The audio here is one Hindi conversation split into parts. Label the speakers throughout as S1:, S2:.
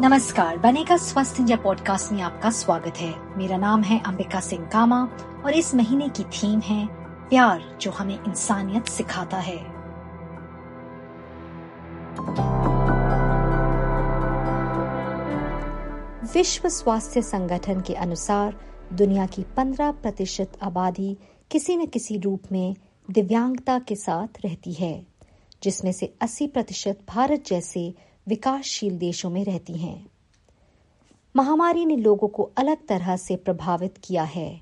S1: नमस्कार, बनेगा स्वस्थ इंडिया पॉडकास्ट में आपका स्वागत है। मेरा नाम है अंबिका सिंह कामा और इस महीने की थीम है प्यार, जो हमें इंसानियत सिखाता है। विश्व स्वास्थ्य संगठन के अनुसार दुनिया की 15 प्रतिशत आबादी किसी न किसी रूप में दिव्यांगता के साथ रहती है, जिसमें से 80 प्रतिशत भारत जैसे विकासशील देशों में रहती हैं। महामारी ने लोगों को अलग तरह से प्रभावित किया है।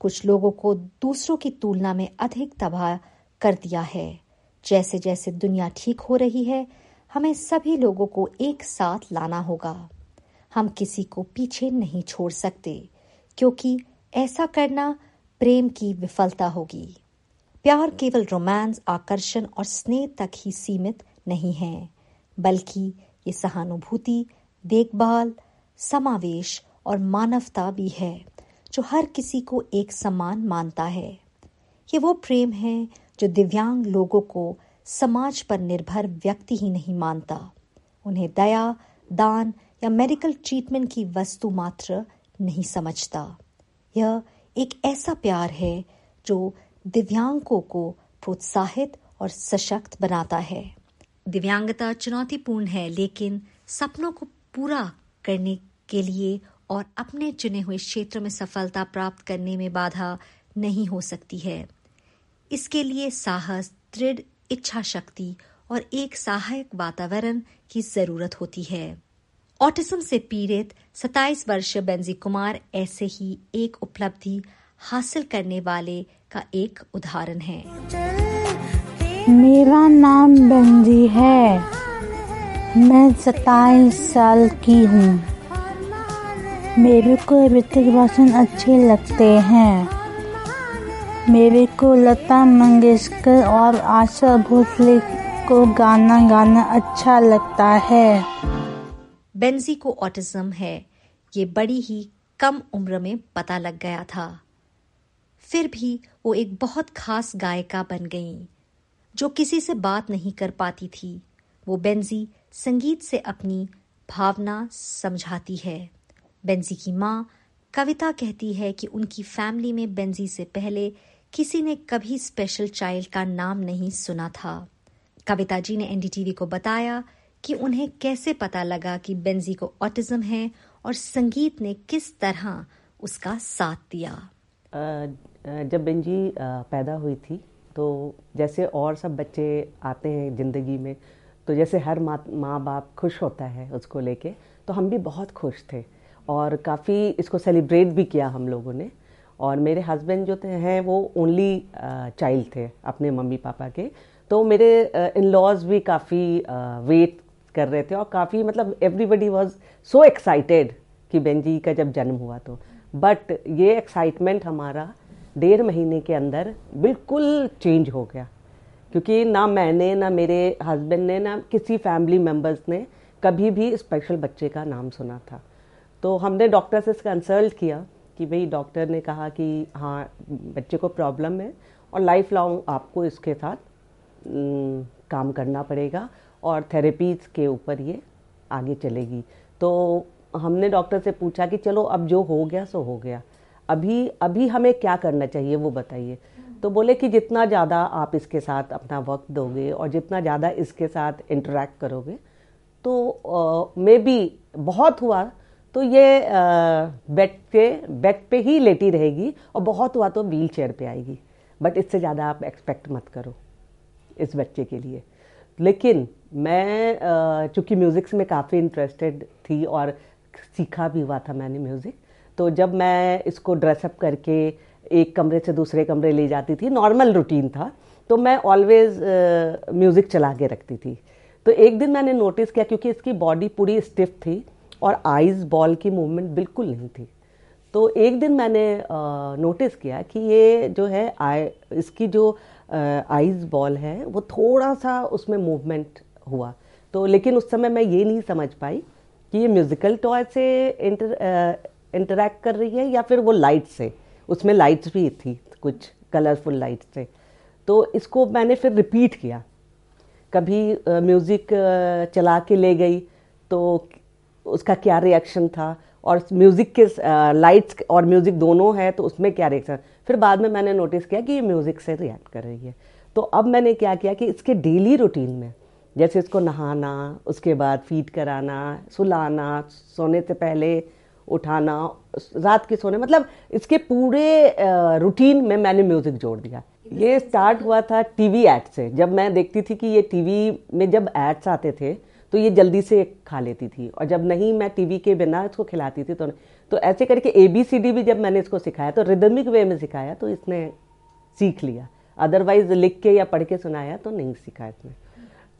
S1: कुछ लोगों को दूसरों की तुलना में अधिक तबाह कर दिया है। जैसे जैसे दुनिया ठीक हो रही है, हमें सभी लोगों को एक साथ लाना होगा। हम किसी को पीछे नहीं छोड़ सकते, क्योंकि ऐसा करना प्रेम की विफलता होगी। प्यार केवल रोमांस, आकर्षण और स्नेह तक ही सीमित नहीं है। बल्कि ये सहानुभूति, देखभाल, समावेश और मानवता भी है, जो हर किसी को एक समान मानता है। ये वो प्रेम है, जो दिव्यांग लोगों को समाज पर निर्भर व्यक्ति ही नहीं मानता। उन्हें दया, दान या मेडिकल ट्रीटमेंट की वस्तु मात्र नहीं समझता। यह एक ऐसा प्यार है, जो दिव्यांगों को प्रोत्साहित और सशक्त बनाता है। दिव्यांगता चुनौतीपूर्ण है, लेकिन सपनों को पूरा करने के लिए और अपने चुने हुए क्षेत्र में सफलता प्राप्त करने में बाधा नहीं हो सकती है। इसके लिए साहस, दृढ़ इच्छा शक्ति और एक सहायक वातावरण की ज़रूरत होती है। ऑटिज्म से पीड़ित 27 वर्ष बेंजी कुमार ऐसे ही एक उपलब्धि हासिल करने वाले का एक उदाहरण है।
S2: मेरा नाम बंजी है। मैं सताईस साल की हूँ। मेरे को ऋतिक रोशन अच्छे लगते हैं। मेरे को लता मंगेशकर और आशा भोसले को गाना गाना अच्छा लगता है।
S1: बेंजी को ऑटिज्म है। ये बड़ी ही कम उम्र में पता लग गया था। फिर भी वो एक बहुत खास गायिका बन गईं। जो किसी से बात नहीं कर पाती थी, वो बेंजी संगीत से अपनी भावना समझाती है। बेंजी की माँ कविता कहती है कि उनकी फैमिली में बेंजी से पहले किसी ने कभी स्पेशल चाइल्ड का नाम नहीं सुना था। कविता जी ने एनडीटीवी को बताया कि उन्हें कैसे पता लगा कि बेंजी को ऑटिज्म है और संगीत ने किस तरह उसका साथ दिया।
S3: जब बेंजी पैदा हुई थी तो जैसे और सब बच्चे आते हैं ज़िंदगी में तो जैसे हर माँ माँ बाप खुश होता है उसको लेके तो हम भी बहुत खुश थे और काफ़ी इसको सेलिब्रेट भी किया हम लोगों ने। और मेरे हस्बैंड जो थे, हैं वो ओनली चाइल्ड थे अपने मम्मी पापा के। तो मेरे इन लॉज भी काफ़ी वेट कर रहे थे और काफ़ी मतलब एवरीबडी वॉज़ सो एक्साइटेड कि बेंजी का जब जन्म हुआ तो। बट ये एक्साइटमेंट हमारा डेढ़ महीने के अंदर बिल्कुल चेंज हो गया। क्योंकि ना मैंने, ना मेरे हस्बैंड ने, ना किसी फैमिली मेंबर्स ने कभी भी स्पेशल बच्चे का नाम सुना था। तो हमने डॉक्टर से कंसल्ट किया कि भाई डॉक्टर ने कहा कि हाँ बच्चे को प्रॉब्लम है और लाइफ लॉन्ग आपको इसके साथ काम करना पड़ेगा और थेरेपीज के ऊपर ये आगे चलेगी। तो हमने डॉक्टर से पूछा कि, चलो, अब जो हो गया, सो हो गया। अभी अभी हमें क्या करना चाहिए वो बताइए। तो बोले कि जितना ज़्यादा आप इसके साथ अपना वक्त दोगे और जितना ज़्यादा इसके साथ इंटरेक्ट करोगे तो मे बी बहुत हुआ तो ये बेड पे बेड पे ही लेटी रहेगी और बहुत हुआ तो व्हील चेयर पर आएगी। बट इससे ज़्यादा आप एक्सपेक्ट मत करो इस बच्चे के लिए। लेकिन मैं चूँकि म्यूज़िक्स में काफ़ी इंटरेस्टेड थी और सीखा भी हुआ था मैंने म्यूज़िक तो जब मैं इसको ड्रेसअप करके एक कमरे से दूसरे कमरे ले जाती थी नॉर्मल रूटीन था तो मैं ऑलवेज म्यूज़िक चला के रखती थी। तो एक दिन मैंने नोटिस किया क्योंकि इसकी बॉडी पूरी स्टिफ थी और आइज़ बॉल की मूवमेंट बिल्कुल नहीं थी। तो एक दिन मैंने नोटिस किया कि ये जो है आई इसकी जो आइज़ बॉल है, वो थोड़ा सा उसमें मूवमेंट हुआ। तो लेकिन उस समय मैं ये नहीं समझ पाई कि ये म्यूज़िकल टॉय से इंटर इंटरेक्ट कर रही है या फिर वो लाइट से? उसमें लाइट्स भी थी, कुछ कलरफुल लाइट्स से तो इसको मैंने फिर रिपीट किया। कभी म्यूज़िक चला के ले गई तो उसका क्या रिएक्शन था? और म्यूज़िक के लाइट्स और म्यूज़िक दोनों है तो उसमें क्या रिएक्शन फिर बाद में मैंने नोटिस किया कि ये म्यूज़िक से रिएक्ट कर रही है। तो अब मैंने क्या किया कि इसके डेली रूटीन में, जैसे इसको नहाना, उसके बाद फ़ीड कराना, सुलाना, सोने से पहले उठाना, रात के सोने मतलब इसके पूरे रूटीन में मैंने म्यूज़िक जोड़ दिया। ये स्टार्ट हुआ था टीवी एड से। जब मैं देखती थी कि ये टीवी में जब एड्स आते थे तो ये जल्दी से खा लेती थी। और जब नहीं, मैं टीवी के बिना इसको खिलाती थी तो तो ऐसे करके ए बी सी डी भी जब मैंने इसको सिखाया तो रिदमिक वे में सिखाया तो इसने सीख लिया। अदरवाइज़ लिख के या पढ़ के सुनाया तो नहीं सीखा इसने।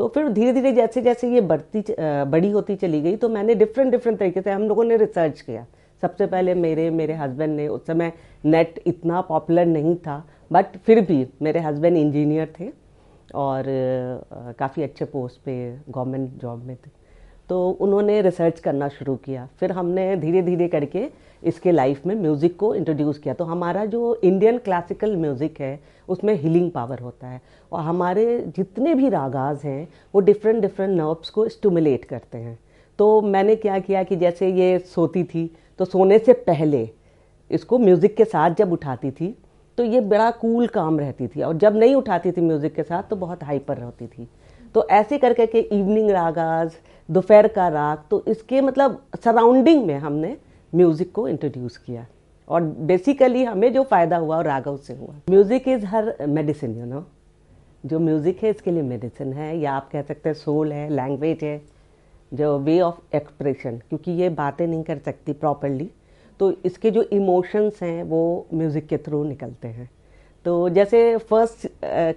S3: तो फिर धीरे धीरे जैसे जैसे ये बढ़ती बड़ी होती चली गई तो मैंने डिफरेंट डिफरेंट तरीके से हम लोगों ने रिसर्च किया। सबसे पहले मेरे मेरे हस्बैंड ने, उस समय नेट इतना पॉपुलर नहीं था बट फिर भी मेरे हस्बैंड इंजीनियर थे और काफ़ी अच्छे पोस्ट पे गवर्नमेंट जॉब में थे। तो उन्होंने रिसर्च करना शुरू किया। फिर हमने धीरे धीरे करके इसके लाइफ में म्यूज़िक को इंट्रोड्यूस किया। तो हमारा जो इंडियन क्लासिकल म्यूज़िक है उसमें हीलिंग पावर होता है। और हमारे जितने भी रागाज हैं, वो डिफरेंट डिफरेंट नर्व्स को स्टमुलेट करते हैं। तो मैंने क्या किया कि जैसे ये सोती थी तो सोने से पहले इसको म्यूज़िक के साथ जब उठाती थी तो ये बड़ा कूल काम रहती थी। और जब नहीं उठाती थी म्यूज़िक के साथ तो बहुत हाइपर रहती थी। तो ऐसे कर करके इवनिंग रागाज, दोपहर का राग तो इसके मतलब सराउंडिंग में हमने म्यूज़िक को इंट्रोड्यूस किया। और बेसिकली हमें जो फ़ायदा हुआ वो रागव से हुआ। Music is her medicine you know जो म्यूज़िक है, इसके लिए मेडिसिन है, या आप कह सकते हैं सोल है लैंग्वेज है, जो वे ऑफ़ एक्सप्रेशन क्योंकि ये बातें नहीं कर सकती प्रॉपरली तो इसके जो इमोशंस हैं, वो म्यूज़िक के थ्रू निकलते हैं। तो जैसे फ़र्स्ट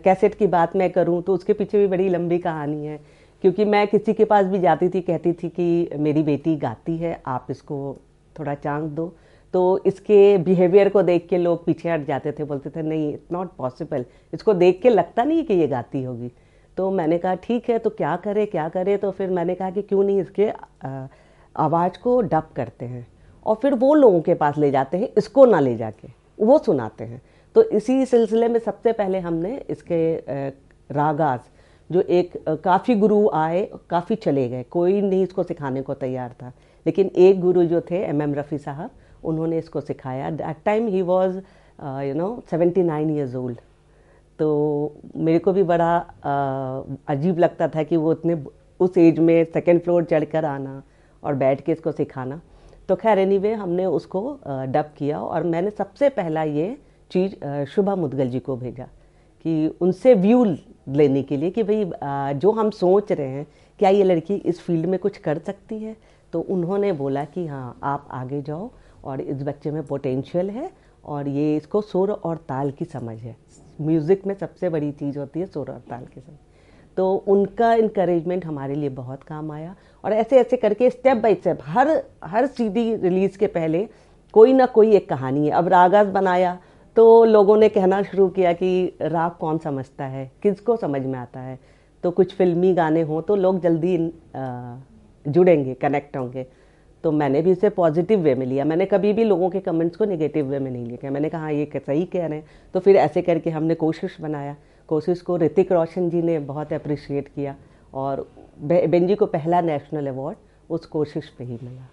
S3: कैसेट की बात मैं करूँ तो उसके पीछे भी बड़ी लंबी कहानी है, क्योंकि मैं किसी के पास भी जाती थी, कहती थी कि मेरी बेटी गाती है, आप इसको थोड़ा चांस दो। तो इसके बिहेवियर को देख के लोग पीछे हट जाते थे, बोलते थे, नहीं इट्स नॉट पॉसिबल इसको देख के लगता नहीं कि ये गाती होगी। तो मैंने कहा, ठीक है तो क्या करे क्या करे? तो फिर मैंने कहा कि क्यों नहीं इसके आवाज़ को डब करते हैं और फिर वो लोगों के पास ले जाते हैं, इसको ना ले जाके, वो सुनाते हैं। तो इसी सिलसिले में सबसे पहले हमने इसके रागाज, जो एक काफ़ी गुरु आए, काफ़ी चले गए। कोई नहीं इसको सिखाने को तैयार था, लेकिन एक गुरु जो थे, एम एम रफ़ी साहब उन्होंने इसको सिखाया। That time he was you know seventy nine years old तो मेरे को भी बड़ा uh, अजीब लगता था कि वो इतने उस एज में सेकेंड फ्लोर चढ़ कर आना और बैठ के इसको सिखाना। तो खैर एनी anyway, हमने उसको डब uh, किया और मैंने सबसे पहला ये चीज़ uh, शुभा मुदगल जी को भेजा कि उनसे व्यू लेने के लिए कि भाई जो हम सोच रहे हैं क्या ये लड़की इस फ़ील्ड में कुछ कर सकती है? तो उन्होंने बोला कि हाँ आप आगे जाओ और इस बच्चे में पोटेंशियल है और ये इसको सुर और ताल की समझ है। म्यूज़िक में सबसे बड़ी चीज़ होती है सुर और ताल की समझ। तो उनका इंकरेजमेंट हमारे लिए बहुत काम आया और ऐसे ऐसे करके स्टेप बाय स्टेप हर हर सीडी रिलीज़ के पहले कोई ना कोई एक कहानी है। अब रागाज बनाया तो लोगों ने कहना शुरू किया कि राग कौन समझता है, किसको समझ में आता है? तो कुछ फिल्मी गाने हों तो लोग जल्दी जुड़ेंगे कनेक्ट होंगे। तो मैंने भी इसे पॉजिटिव वे में लिया। मैंने कभी भी लोगों के कमेंट्स को नेगेटिव वे में नहीं लिया। मैंने कहा हाँ, ये सही कह रहे हैं। तो फिर ऐसे करके हमने कोशिश बनाया। कोशिश को ऋतिक रोशन जी ने बहुत अप्रिशिएट किया और बेंजी को पहला नेशनल अवार्ड उस कोशिश पे ही मिला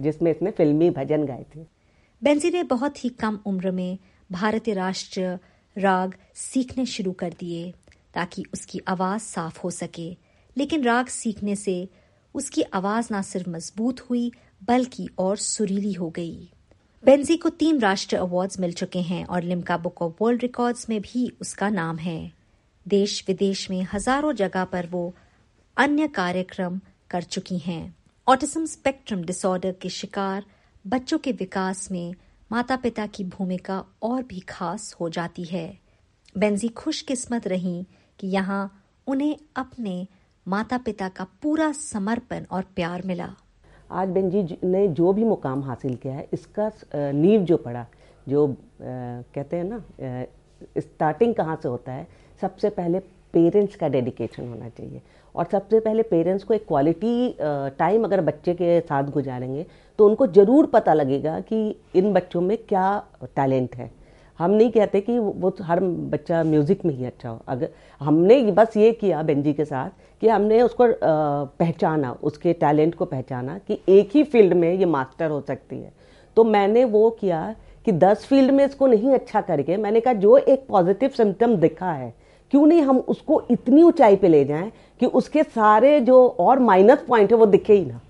S3: जिसमें इसने फिल्मी भजन गाए थे।
S1: बेंजी ने बहुत ही कम उम्र में भारतीय राष्ट्र राग सीखने शुरू कर दिए ताकि उसकी आवाज़ साफ़ हो सके। लेकिन राग सीखने से उसकी आवाज़ ना सिर्फ़ मज़बूत हुई, बल्कि और सुरीली हो गई। बेंजी को तीन राष्ट्रीय अवार्ड्स मिल चुके हैं और Limca book of world records में भी उसका नाम है। देश विदेश में हज़ारों जगह पर वो अन्य कार्यक्रम कर चुकी हैं। ऑटिज्म स्पेक्ट्रम डिसऑर्डर के शिकार, बच्चों के विकास में माता पिता की भूमिका और भी खास हो जाती है। बेंजी खुशकिस्मत रही कि यहाँ उन्हें अपने माता पिता का पूरा समर्पण और प्यार मिला।
S3: आज बेंजी ने जो भी मुकाम हासिल किया है, इसका नींव जो पड़ा, जो कहते हैं ना स्टार्टिंग कहाँ से होता है, सबसे पहले पेरेंट्स का डेडिकेशन होना चाहिए। और सबसे पहले पेरेंट्स को एक क्वालिटी टाइम अगर बच्चे के साथ गुजारेंगे तो उनको ज़रूर पता लगेगा कि इन बच्चों में क्या टैलेंट है। हम नहीं कहते कि वो हर बच्चा म्यूज़िक में ही अच्छा हो। अगर हमने बस ये किया बेंजी के साथ कि हमने उसको पहचाना, उसके टैलेंट को पहचाना कि एक ही फ़ील्ड में ये मास्टर हो सकती है। तो मैंने वो किया कि दस फ़ील्ड में इसको नहीं अच्छा करके मैंने कहा, जो एक पॉजिटिव सिम्टम दिखा है, क्यों नहीं हम उसको इतनी ऊंचाई पे ले जाएँ कि उसके सारे जो और माइनस पॉइंट है वो दिखे ही ना?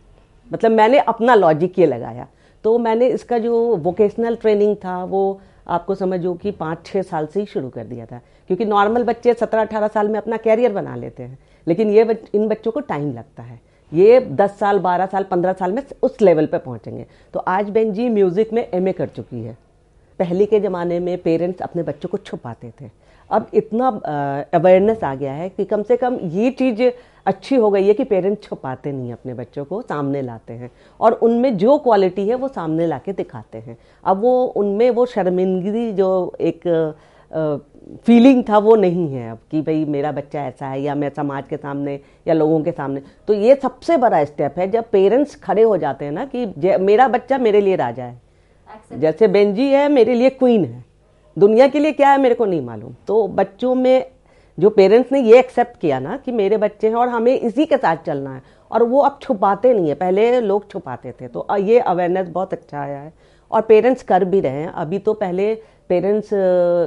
S3: मतलब मैंने अपना लॉजिक ये लगाया। तो मैंने इसका जो वोकेशनल ट्रेनिंग था, वो आपको समझो कि पाँच छः साल से ही शुरू कर दिया था। क्योंकि नॉर्मल बच्चे सत्रह अठारह साल में अपना कैरियर बना लेते हैं। लेकिन ये बच, इन बच्चों को टाइम लगता है। ये दस साल बारह साल पंद्रह साल में उस लेवल पर पहुँचेंगे। तो आज बहन जी म्यूज़िक में एमए कर चुकी है। पहले के ज़माने में पेरेंट्स अपने बच्चों को छुपाते थे। अब इतना अवेयरनेस आ गया है कि कम से कम ये चीज़ अच्छी हो गई है कि पेरेंट्स छुपाते नहीं अपने बच्चों को सामने लाते हैं। और उनमें जो क्वालिटी है वो सामने ला दिखाते हैं। अब वो उनमें वो शर्मिंदगी जो एक फीलिंग था वो नहीं है अब कि भाई मेरा बच्चा ऐसा है या मैं समाज के सामने या लोगों के सामने। तो ये सबसे बड़ा स्टेप है जब पेरेंट्स खड़े हो जाते हैं ना कि मेरा बच्चा मेरे लिए राजा है। जैसे बेंजी है मेरे लिए क्वीन है। दुनिया के लिए क्या है मेरे को नहीं मालूम। तो बच्चों में जो पेरेंट्स ने ये एक्सेप्ट किया ना कि मेरे बच्चे हैं और हमें इसी के साथ चलना है, और वो अब छुपाते नहीं है। पहले लोग छुपाते थे तो ये अवेयरनेस बहुत अच्छा आया है। और पेरेंट्स कर भी रहे हैं। अभी तो पहले पेरेंट्स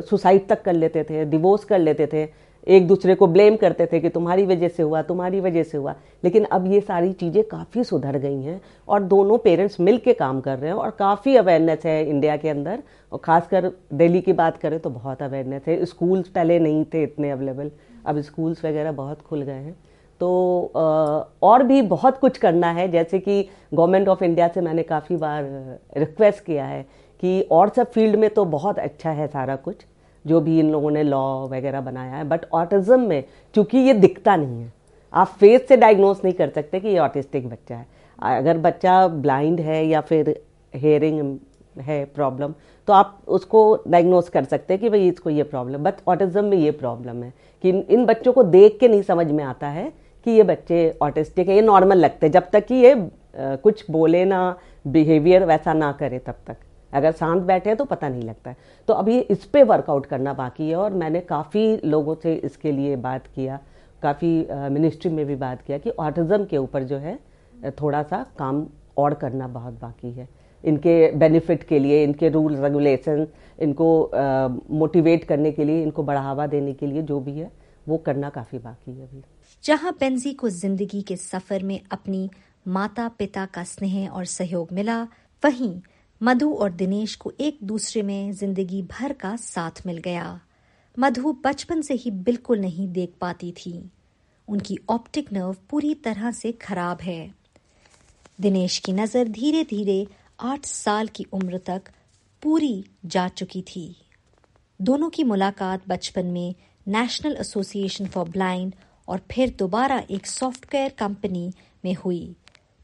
S3: सुसाइड तक कर लेते थे डिवोर्स कर लेते थे। एक दूसरे को ब्लेम करते थे कि तुम्हारी वजह से हुआ, तुम्हारी वजह से हुआ। लेकिन अब ये सारी चीज़ें काफ़ी सुधर गई हैं और दोनों पेरेंट्स मिल के काम कर रहे हैं और काफ़ी अवेयरनेस है इंडिया के अंदर। और ख़ासकर दिल्ली की बात करें तो बहुत अवेयरनेस है। स्कूल्स पहले नहीं थे इतने अवेलेबल अब स्कूल्स वगैरह बहुत खुल गए हैं। तो और भी बहुत कुछ करना है। जैसे कि गवर्नमेंट ऑफ़ इंडिया से मैंने काफ़ी बार रिक्वेस्ट किया है कि और सब फ़ील्ड में तो बहुत अच्छा है सारा कुछ। जो भी इन लोगों ने लॉ वगैरह बनाया है। बट ऑटिज्म में चूँकि ये दिखता नहीं है आप फेस से डायग्नोस नहीं कर सकते कि ये ऑटिस्टिक बच्चा है। अगर बच्चा ब्लाइंड है या फिर हेयरिंग है प्रॉब्लम तो आप उसको डायग्नोस कर सकते हैं कि भाई इसको ये प्रॉब्लम बट ऑटिज्म में ये प्रॉब्लम है कि इन बच्चों को देख के नहीं समझ में आता है कि ये बच्चे ऑटिस्टिक है। ये नॉर्मल लगते हैं। जब तक कि ये आ, कुछ बोले ना बिहेवियर वैसा ना करे तब तक। अगर शांत बैठे तो पता नहीं लगता है। तो अभी इस पर वर्कआउट करना बाकी है और मैंने काफ़ी लोगों से इसके लिए बात किया, काफ़ी मिनिस्ट्री में भी बात किया कि ऑटिज़म के ऊपर जो है थोड़ा सा काम और करना बहुत बाकी है। इनके बेनिफिट के लिए, इनके रूल रेगुलेशन इनको मोटिवेट करने के लिए, इनको बढ़ावा देने के लिए जो भी है, वो करना काफ़ी बाकी है अभी।
S1: जहाँ बेंजी को ज़िंदगी के सफ़र में अपनी माता पिता का स्नेह और सहयोग मिला, वहीं मधु और दिनेश को एक दूसरे में ज़िंदगी भर का साथ मिल गया। मधु बचपन से ही बिल्कुल नहीं देख पाती थी। उनकी ऑप्टिक नर्व पूरी तरह से खराब है। दिनेश की नज़र धीरे धीरे आठ साल की उम्र तक पूरी जा चुकी थी। दोनों की मुलाकात बचपन में नेशनल एसोसिएशन फॉर ब्लाइंड और फिर दोबारा एक सॉफ्टवेयर कंपनी में हुई,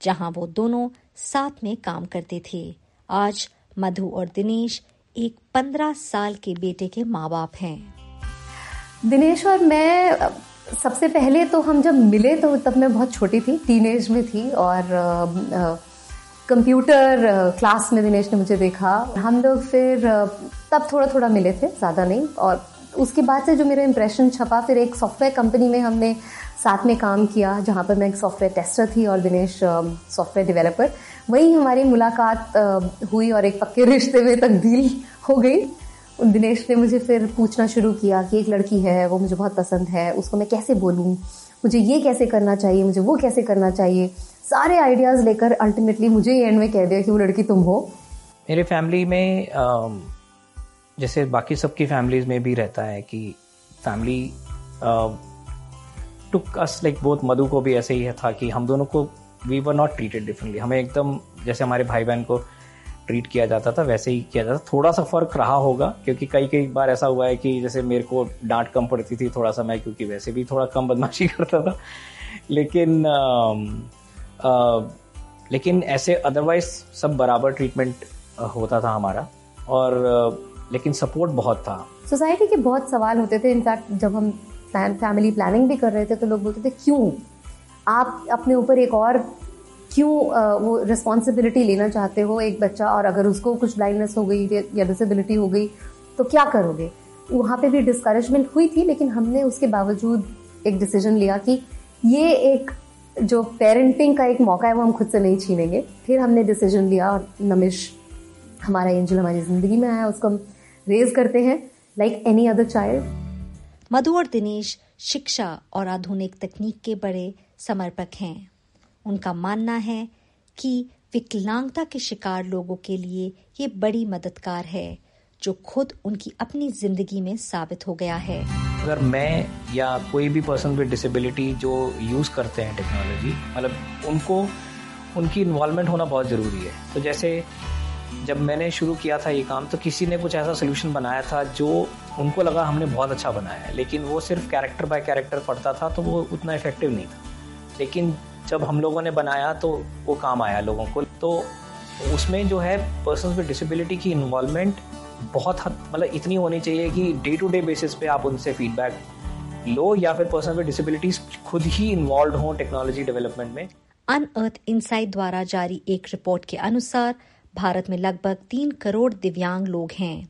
S1: जहाँ वो दोनों साथ में काम करते थे। आज मधु और दिनेश एक पंद्रह साल के बेटे के माँ बाप हैं।
S4: दिनेश और मैं, सबसे पहले तो हम जब मिले तो तब मैं बहुत छोटी थी टीनेज में थी और कंप्यूटर क्लास में दिनेश ने मुझे देखा। हम लोग फिर तब थोड़ा थोड़ा मिले थे, ज़्यादा नहीं और उसके बाद से जो मेरा इंप्रेशन छपा, फिर एक सॉफ्टवेयर कंपनी में हमने साथ में काम किया, जहाँ पर मैं एक सॉफ्टवेयर टेस्टर थी और दिनेश सॉफ्टवेयर डेवलपर वहीं हमारी मुलाकात हुई और एक पक्के रिश्ते में तब्दील हो गई। दिनेश ने मुझे फिर पूछना शुरू किया कि एक लड़की है, वो मुझे बहुत पसंद है, उसको मैं कैसे बोलूँ? मुझे ये कैसे करना चाहिए? मुझे वो कैसे करना चाहिए? सारे आइडियाज़ लेकर अल्टीमेटली मुझे एंड में कह दिया कि वो लड़की तुम हो।
S5: मेरे फैमिली में जैसे बाकी सबकी फैमिलीज़ में भी रहता है कि फैमिली टुक अस लाइक बहुत मधु को भी ऐसे ही था कि हम दोनों को we were not treated differently हमें एकदम जैसे हमारे भाई बहन को ट्रीट किया जाता था वैसे ही किया जाता थोड़ा सा फ़र्क रहा होगा क्योंकि कई कई बार ऐसा हुआ है कि जैसे मेरे को डांट कम पड़ती थी थोड़ा सा मैं क्योंकि वैसे भी थोड़ा कम बदमाशी करता था। लेकिन आ, आ, लेकिन ऐसे अदरवाइज़ सब बराबर ट्रीटमेंट होता था हमारा। और लेकिन सपोर्ट बहुत था।
S4: सोसाइटी के बहुत सवाल होते थे। इनफैक्ट जब हम फैमिली प्लानिंग भी कर रहे थे तो लोग बोलते थे, क्यों? आप अपने ऊपर एक और क्यों वो रिस्पॉन्सिबिलिटी लेना चाहते हो? एक बच्चा और अगर उसको कुछ ब्लाइंडनेस हो गई, या डिसेबिलिटी हो गई तो क्या करोगे? वहाँ पे भी डिस्करेजमेंट हुई थी, लेकिन हमने उसके बावजूद एक डिसीज़न लिया कि ये एक जो पेरेंटिंग का एक मौका है, वो हम खुद से नहीं छीनेंगे। फिर हमने डिसीज़न लिया और नमिश हमारा एंजल हमारी ज़िंदगी में आया उसको हम रेज करते हैं like any other child
S1: Madhu और दिनेश शिक्षा और आधुनिक तकनीक के बड़े समर्पक हैं। उनका मानना है कि विकलांगता के शिकार लोगों के लिए ये बड़ी मददगार है जो खुद उनकी अपनी ज़िंदगी में साबित हो गया है।
S5: अगर मैं या कोई भी पर्सन विद डिसेबिलिटी जो यूज़ करते हैं टेक्नोलॉजी मतलब उनको उनकी इन्वॉल्वमेंट होना बहुत ज़रूरी है। तो जैसे जब मैंने शुरू किया था ये काम तो किसी ने कुछ ऐसा सोल्यूशन बनाया था जो उनको लगा हमने बहुत अच्छा बनाया है। लेकिन वो सिर्फ़ कैरेक्टर बाय कैरेक्टर पढ़ता था तो वो उतना इफ़ेक्टिव नहीं था। लेकिन जब हम लोगों ने बनाया तो वो काम आया लोगों को। तो उसमें जो है पर्सन विद डिसेबिलिटी की इन्वॉल्वमेंट बहुत हद मतलब इतनी होनी चाहिए कि डे टू डे बेसिस पे आप उनसे फीडबैक लो, या फिर पर्सन विद डिसेबिलिटीज खुद ही इन्वॉल्व हो टेक्नोलॉजी डेवलपमेंट में।
S1: अनअर्थ इनसाइट द्वारा जारी एक रिपोर्ट के अनुसार भारत में लगभग तीन करोड़ दिव्यांग लोग हैं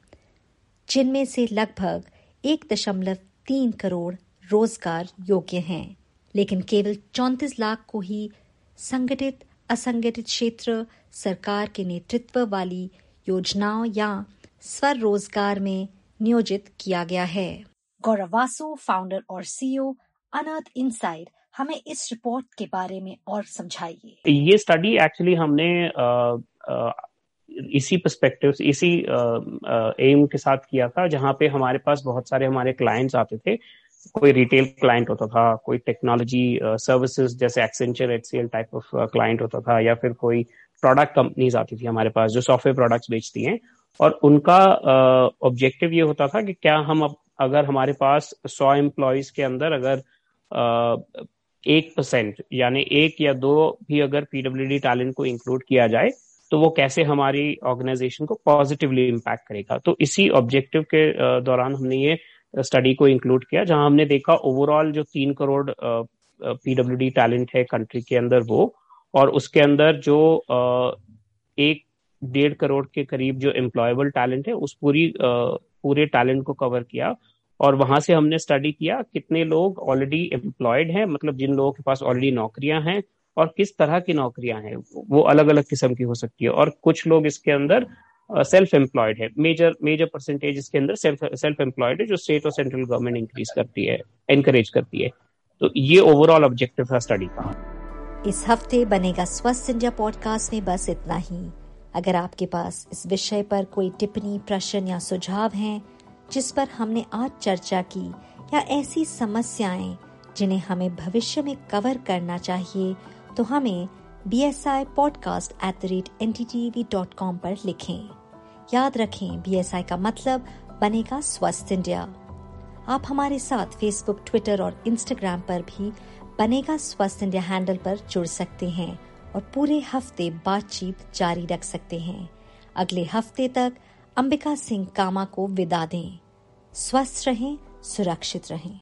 S1: जिनमें से लगभग एक दशमलव तीन करोड़ रोज़गार योग्य हैं। लेकिन केवल चौंतीस लाख को ही संगठित असंगठित क्षेत्र सरकार के नेतृत्व वाली योजनाओं या स्वरोजगार में नियोजित किया गया है। गौरव वासु फाउंडर और सीईओ अनर्थ इनसाइड हमें इस रिपोर्ट के बारे में और समझाइए।
S6: ये स्टडी एक्चुअली हमने आ, आ, इसी परस्पेक्टिव इसी एम के साथ किया था जहाँ पे हमारे पास बहुत सारे हमारे क्लाइंट्स आते थे। कोई रिटेल क्लाइंट होता था कोई टेक्नोलॉजी सर्विसेज़ जैसे Accenture HCL type of client होता था या फिर कोई प्रोडक्ट कंपनीज़ आती थी हमारे पास जो सॉफ्टवेयर प्रोडक्ट्स बेचती हैं। और उनका ऑब्जेक्टिव uh, ये होता था कि क्या हम अब अगर हमारे पास सौ एम्प्लॉयज़ के अंदर अगर एक परसेंट यानी एक या दो भी अगर पीडब्ल्यू टैलेंट को इंक्लूड किया जाए तो वो कैसे हमारी ऑर्गेनाइजेशन को पॉजिटिवली इम्पैक्ट करेगा? तो इसी ऑब्जेक्टिव के दौरान हमने ये स्टडी को इंक्लूड किया, जहाँ हमने देखा ओवरऑल जो तीन करोड़ पीडब्ल्यू टैलेंट है कंट्री के अंदर वो, और उसके अंदर जो एक डेढ़ करोड़ के करीब जो एम्प्लॉयबल टैलेंट है, उस पूरी पूरे टैलेंट को कवर किया, और वहाँ से हमने स्टडी किया कितने लोग ऑलरेडी एम्प्लॉयड हैं मतलब जिन लोगों के पास ऑलरेडी नौकरियाँ हैं और किस तरह की नौकरियाँ हैं, वो अलग अलग किस्म की हो सकती है। और कुछ लोग इसके अंदर सेल्फ एम्प्लॉयड है। मेजर मेजर परसेंटेज इसके अंदर सेल्फ एम्प्लॉयड है, जो स्टेट और सेंट्रल गवर्नमेंट इंक्रीज करती है एनकरेज करती है। तो ये ओवरऑल ऑब्जेक्टिव था स्टडी का।
S1: इस हफ़्ते बनेगा स्वस्थ इंडिया पॉडकास्ट में बस इतना ही। अगर आपके पास इस विषय पर कोई टिप्पणी, प्रश्न या सुझाव हैं, जिस पर हमने आज चर्चा की, या ऐसी समस्याएँ जिन्हें हमें भविष्य में कवर करना चाहिए तो हमें B S I podcast at the rate N T T V dot com पर लिखें। याद रखें बी एस आई का मतलब बनेगा स्वस्थ इंडिया। आप हमारे साथ फेसबुक ट्विटर और इंस्टाग्राम पर भी बनेगा स्वस्थ इंडिया हैंडल पर जुड़ सकते हैं और पूरे हफ़्ते बातचीत जारी रख सकते हैं। अगले हफ़्ते तक अंबिका सिंह कामा को विदा दें। स्वस्थ रहें, सुरक्षित रहें।